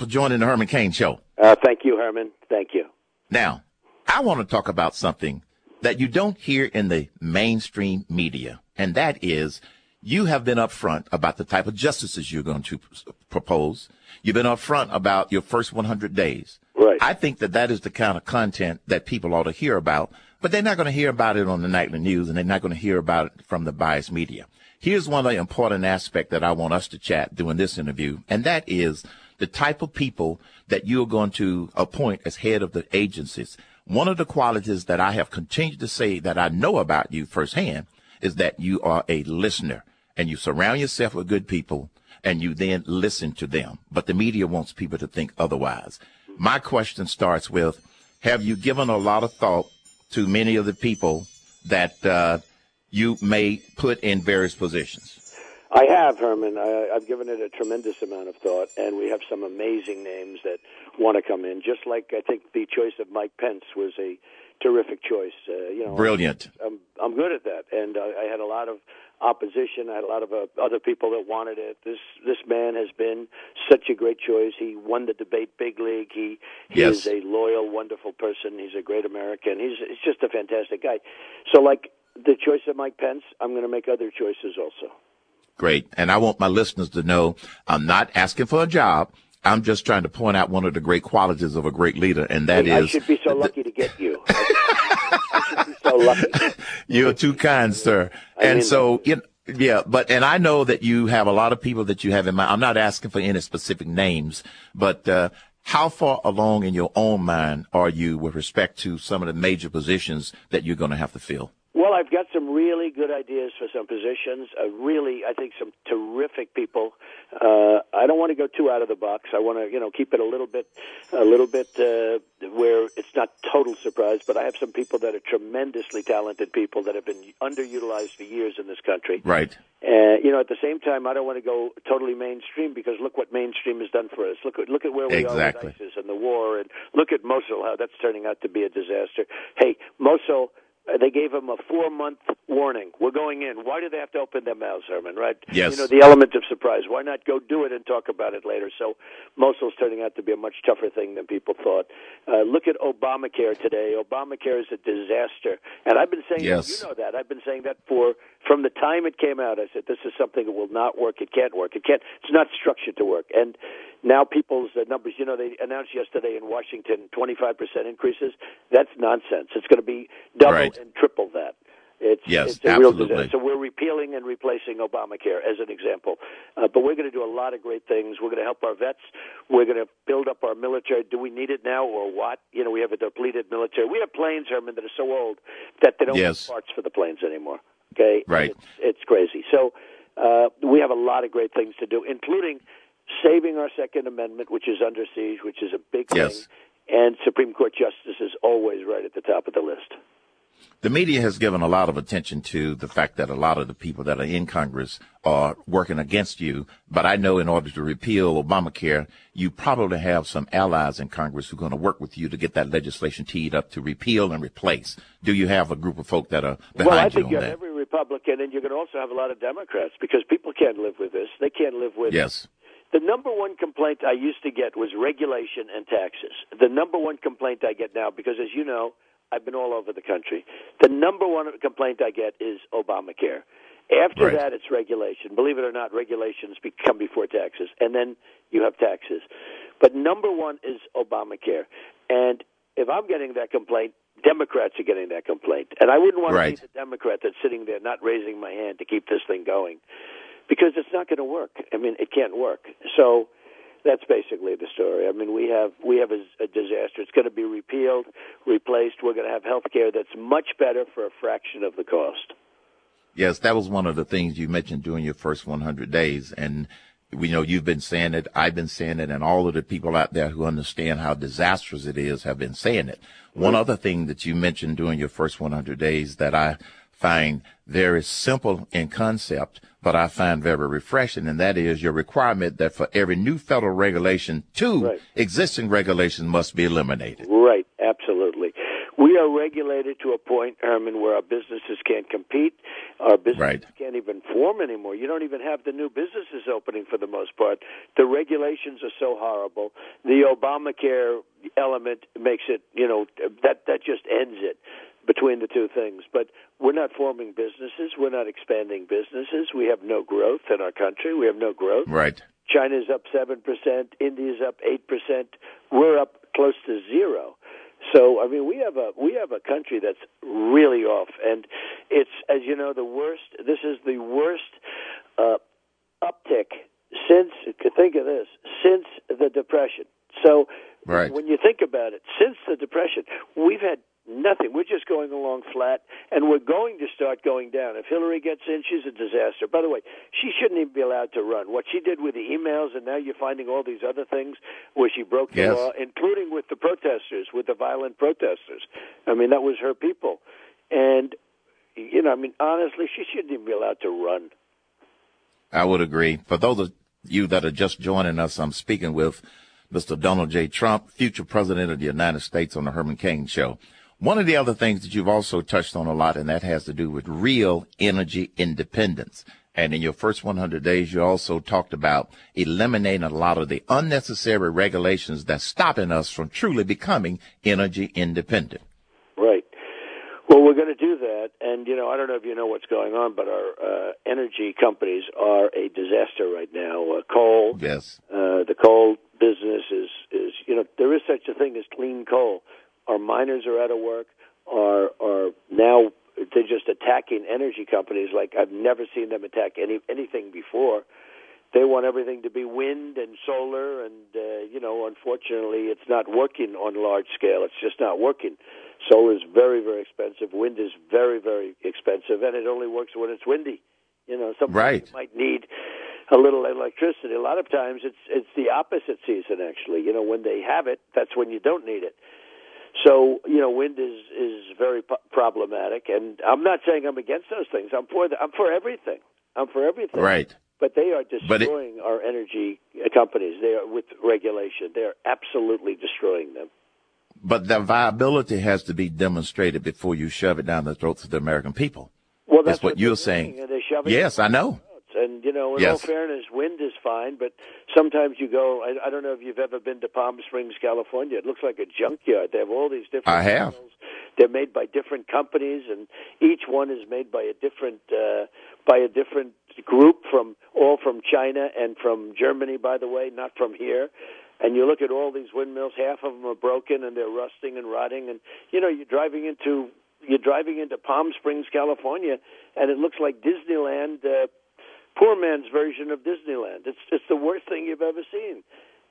for joining the Herman Cain Show. Uh, thank you, Herman. Thank you. Now, I want to talk about something that you don't hear in the mainstream media, and that is you have been upfront about the type of justices you're going to propose. You've been upfront about your first 100 days. Right. I think that that is the kind of content that people ought to hear about, but they're not going to hear about it on the nightly news and they're not going to hear about it from the biased media. Here's one of the important aspects that I want us to chat during this interview, and that is the type of people that you're going to appoint as head of the agencies. One of the qualities that I have continued to say that I know about you firsthand is that you are a listener and you surround yourself with good people and you then listen to them. But the media wants people to think otherwise. My question starts with, have you given a lot of thought to many of the people that uh, you may put in various positions? I have, Herman. I, I've given it a tremendous amount of thought, and we have some amazing names that want to come in. Just like I think the choice of Mike Pence was a terrific choice. Uh, you know, brilliant. I'm I'm good at that, and uh, I had a lot of opposition. I had a lot of uh, other people that wanted it. This this man has been such a great choice. He won the debate big league. He he yes. is a loyal, wonderful person. He's a great American. He's he's just a fantastic guy. So like the choice of Mike Pence, I'm going to make other choices also. Great. And I want my listeners to know I'm not asking for a job. I'm just trying to point out one of the great qualities of a great leader, and that I is. I should be so lucky to get you. I should be so lucky. You're too kind, sir. I and mean so, you know, yeah, but, and I know that you have a lot of people that you have in mind. I'm not asking for any specific names, but, uh, how far along in your own mind are you with respect to some of the major positions that you're going to have to fill? Well, I've got some really good ideas for some positions. Uh, really, I think some terrific people. Uh, I don't want to go too out of the box. I want to, you know, keep it a little bit, a little bit uh, where it's not total surprise. But I have some people that are tremendously talented people that have been underutilized for years in this country. Right. Uh, you know, at the same time, I don't want to go totally mainstream because look what mainstream has done for us. Look at look at where we exactly. are with ISIS and the war, and look at Mosul how that's turning out to be a disaster. Hey, Mosul they gave him a four month warning. We're going in. Why do they have to open their mouths, Herman? Right? Yes. You know the element of surprise. Why not go do it and talk about it later? So Mosul's turning out to be a much tougher thing than people thought. Uh, look at Obamacare today. Obamacare is a disaster, and I've been saying yes. that. You know that. I've been saying that for from the time it came out. I said this is something that will not work. It can't work. It can't. It's not structured to work. And now people's uh, numbers. You know they announced yesterday in Washington 25 percent increases. That's nonsense. It's going to be double right. and triple. It's, yes, it's a absolutely. real disaster. So we're repealing and replacing Obamacare as an example. Uh, but we're going to do a lot of great things. We're going to help our vets. We're going to build up our military. Do we need it now or what? You know, we have a depleted military. We have planes, Herman, that are so old that they don't yes. have parts for the planes anymore. Okay, right? It's, it's crazy. So uh, we have a lot of great things to do, including saving our Second Amendment, which is under siege, which is a big yes. thing, and Supreme Court justices always right at the top of the list. The media has given a lot of attention to the fact that a lot of the people that are in Congress are working against you. But I know in order to repeal Obamacare, you probably have some allies in Congress who are going to work with you to get that legislation teed up to repeal and replace. Do you have a group of folk that are behind well, I you think on you have that? every Republican, and you're going to also have a lot of Democrats because people can't live with this. They can't live with yes. The number one complaint I used to get was regulation and taxes. The number one complaint I get now, because as you know, I've been all over the country. The number one complaint I get is Obamacare. After right. that, it's regulation. Believe it or not, regulations come before taxes, and then you have taxes. But number one is Obamacare. And if I'm getting that complaint, Democrats are getting that complaint. And I wouldn't want right. to be the Democrat that's sitting there not raising my hand to keep this thing going because it's not going to work. I mean, it can't work. So that's basically the story. I mean, we have we have a, a disaster. It's going to be repealed, replaced. We're going to have health care that's much better for a fraction of the cost. Yes, that was one of the things you mentioned during your first 100 days, and we know you've been saying it, I've been saying it, and all of the people out there who understand how disastrous it is have been saying it. One other thing that you mentioned during your first 100 days that I find very simple in concept, but I find very refreshing, and that is your requirement that for every new federal regulation, two right. existing regulations must be eliminated. Right, absolutely. We are regulated to a point, Herman, where our businesses can't compete. Our businesses right. can't even form anymore. You don't even have the new businesses opening for the most part. The regulations are so horrible. The Obamacare element makes it, you know, that that just ends it between the two things. But we're not forming businesses. We're not expanding businesses. We have no growth in our country. We have no growth. Right. China's up 7%. India's up 8%. We're up close to zero. So I mean, we have a we have a country that's really off, and it's as you know the worst. This is the worst uh, uptick since. Think of this since the depression. So right. when you think about it, since the depression, we've had Nothing. We're just going along flat, and we're going to start going down. If Hillary gets in, she's a disaster. By the way, she shouldn't even be allowed to run. What she did with the emails, and now you're finding all these other things where she broke the yes. law, including with the protesters, with the violent protesters. I mean, that was her people. And, you know, I mean, honestly, she shouldn't even be allowed to run. I would agree. For those of you that are just joining us, I'm speaking with Mr. Donald J. Trump, future president of the United States on the Herman Cain Show. One of the other things that you've also touched on a lot, and that has to do with real energy independence. And in your first 100 days, you also talked about eliminating a lot of the unnecessary regulations that's stopping us from truly becoming energy independent. Right. Well, we're going to do that, and you know, I don't know if you know what's going on, but our uh, energy companies are a disaster right now. Uh, coal, yes, uh, the coal business is is you know there is such a thing as clean coal. Miners are out of work. Are are now they're just attacking energy companies like I've never seen them attack any anything before. They want everything to be wind and solar, and uh, you know, unfortunately, it's not working on large scale. It's just not working. Solar is very, very expensive. Wind is very, very expensive, and it only works when it's windy. You know, sometimes right. you might need a little electricity. A lot of times, it's it's the opposite season. Actually, you know, when they have it, that's when you don't need it. So you know, wind is is very p- problematic, and I'm not saying I'm against those things. I'm for the, I'm for everything. I'm for everything. Right. But they are destroying it, our energy companies. They are with regulation. They are absolutely destroying them. But the viability has to be demonstrated before you shove it down the throats of the American people. Well, that's, that's what, what you're saying. Doing, yes, I know. And you know, in yes. all fairness, wind is fine, but sometimes you go. I, I don't know if you've ever been to Palm Springs, California. It looks like a junkyard. They have all these different. I have. Models. They're made by different companies, and each one is made by a different uh, by a different group from all from China and from Germany. By the way, not from here. And you look at all these windmills. Half of them are broken and they're rusting and rotting. And you know, you're driving into you're driving into Palm Springs, California, and it looks like Disneyland. Uh, poor man's version of Disneyland. It's it's the worst thing you've ever seen,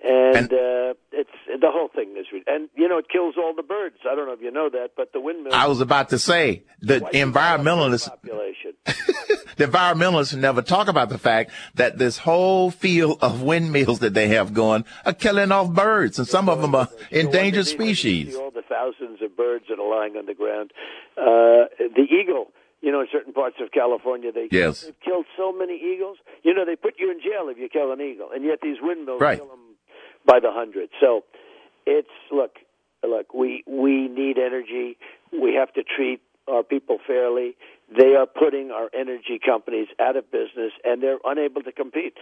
and, and uh, it's the whole thing is. And you know, it kills all the birds. I don't know if you know that, but the windmills. I was about to say the environmentalists. Population. the environmentalists never talk about the fact that this whole field of windmills that they have going are killing off birds, and some of them are endangered species. all the thousands of birds that are lying on the ground. Uh, the eagle you know, in certain parts of California, they, yes. they've killed so many eagles. You know, they put you in jail if you kill an eagle, and yet these windmills right. kill them by the hundred. So, it's look, look, we we need energy. We have to treat our people fairly. They are putting our energy companies out of business, and they're unable to compete.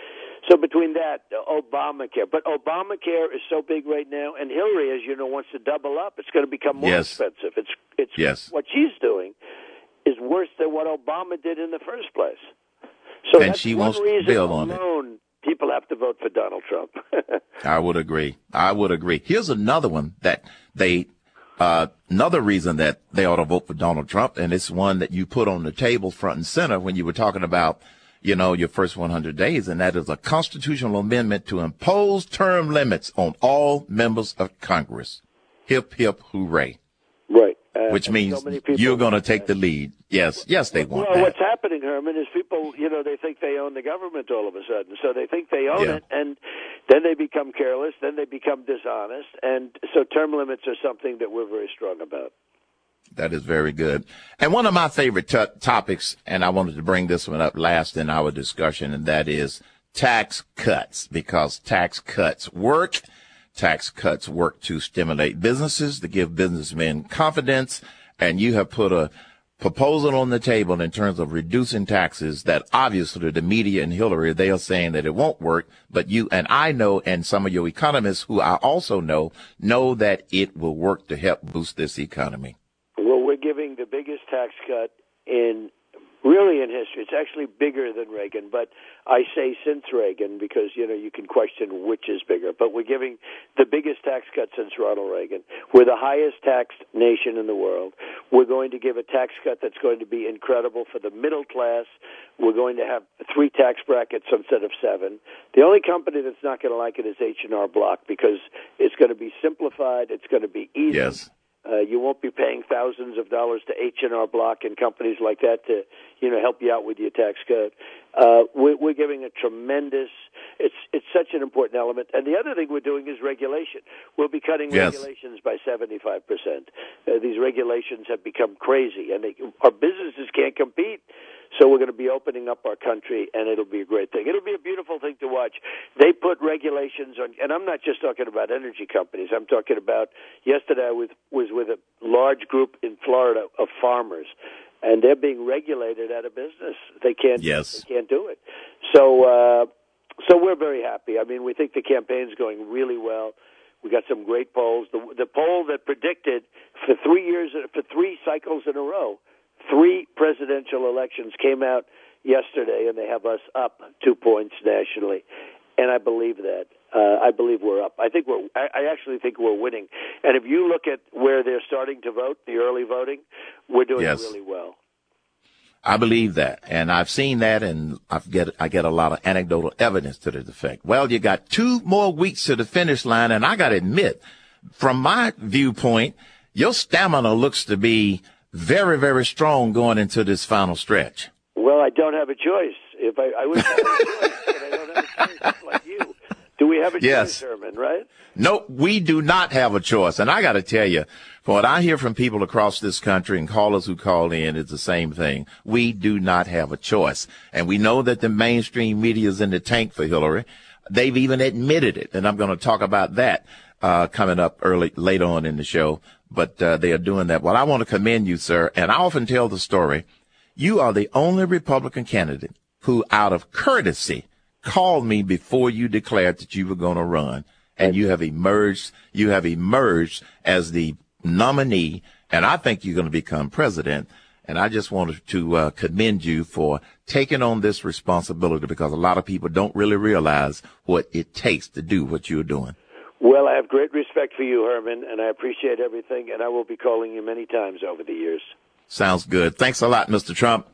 So between that, Obamacare, but Obamacare is so big right now, and Hillary, as you know, wants to double up. It's going to become more yes. expensive. It's it's yes. what she's doing is worse than what Obama did in the first place. So and that's she one wants reason to build on alone it. People have to vote for Donald Trump. I would agree. I would agree. Here's another one that they, uh, another reason that they ought to vote for Donald Trump, and it's one that you put on the table front and center when you were talking about, you know, your first 100 days, and that is a constitutional amendment to impose term limits on all members of Congress. Hip, hip, hooray. Right. Which means so you're going to take the lead. Yes, yes, they want well, that. what's happening, Herman, is people, you know, they think they own the government all of a sudden. So they think they own Yeah. it, and then they become careless, then they become dishonest, and so term limits are something that we're very strong about. That is very good. And one of my favorite t- topics, and I wanted to bring this one up last in our discussion, and that is tax cuts, because tax cuts work. Tax cuts work to stimulate businesses, to give businessmen confidence, and you have put a proposal on the table in terms of reducing taxes that obviously the media and Hillary, they are saying that it won't work, but you and I know, and some of your economists who I also know, know that it will work to help boost this economy. Well, we're giving the biggest tax cut in really in history. It's actually bigger than Reagan, but I say since Reagan because you know you can question which is bigger. But we're giving the biggest tax cut since Ronald Reagan. We're the highest taxed nation in the world. We're going to give a tax cut that's going to be incredible for the middle class. We're going to have three tax brackets instead of seven. The only company that's not going to like it is H and R Block because it's going to be simplified. It's going to be easy. Yes. Uh, you won't be paying thousands of dollars to H&R Block and companies like that to, you know, help you out with your tax code. Uh, we're, we're giving a tremendous. It's it's such an important element. And the other thing we're doing is regulation. We'll be cutting yes. regulations by 75 percent. Uh, these regulations have become crazy, and they, our businesses can't compete. So we're going to be opening up our country, and it'll be a great thing. It'll be a beautiful thing to watch. They put regulations on, and I'm not just talking about energy companies. I'm talking about yesterday I was was with a large group in Florida of farmers, and they're being regulated out of business. They can't. Yes. They can't do it. So. uh so we're very happy. I mean, we think the campaign's going really well. We got some great polls. The, the poll that predicted for three years, for three cycles in a row, three elections came out yesterday, and they have us up two points nationally. And I believe that. Uh, I believe we're up. I think we're. I, I actually think we're winning. And if you look at where they're starting to vote, the early voting, we're doing yes. really well. I believe that, and I've seen that, and I get I get a lot of anecdotal evidence to the effect. Well, you got two more weeks to the finish line, and I got to admit, from my viewpoint, your stamina looks to be very, very strong going into this final stretch. Well, I don't have a choice. If I, I would have a choice, but I don't have a choice like you. Do we have a yes. choice, Herman, right? No, we do not have a choice. And I got to tell you, from what I hear from people across this country and callers who call in, it's the same thing. We do not have a choice. And we know that the mainstream media is in the tank for Hillary. They've even admitted it. And I'm going to talk about that, uh, coming up early, later on in the show but uh, they are doing that. Well, I want to commend you, sir. And I often tell the story. You are the only Republican candidate who, out of courtesy, called me before you declared that you were going to run, and you have emerged. You have emerged as the nominee, and I think you're going to become president. And I just wanted to uh, commend you for taking on this responsibility because a lot of people don't really realize what it takes to do what you're doing. Well, I have great respect for you, Herman, and I appreciate everything, and I will be calling you many times over the years. Sounds good. Thanks a lot, Mr. Trump.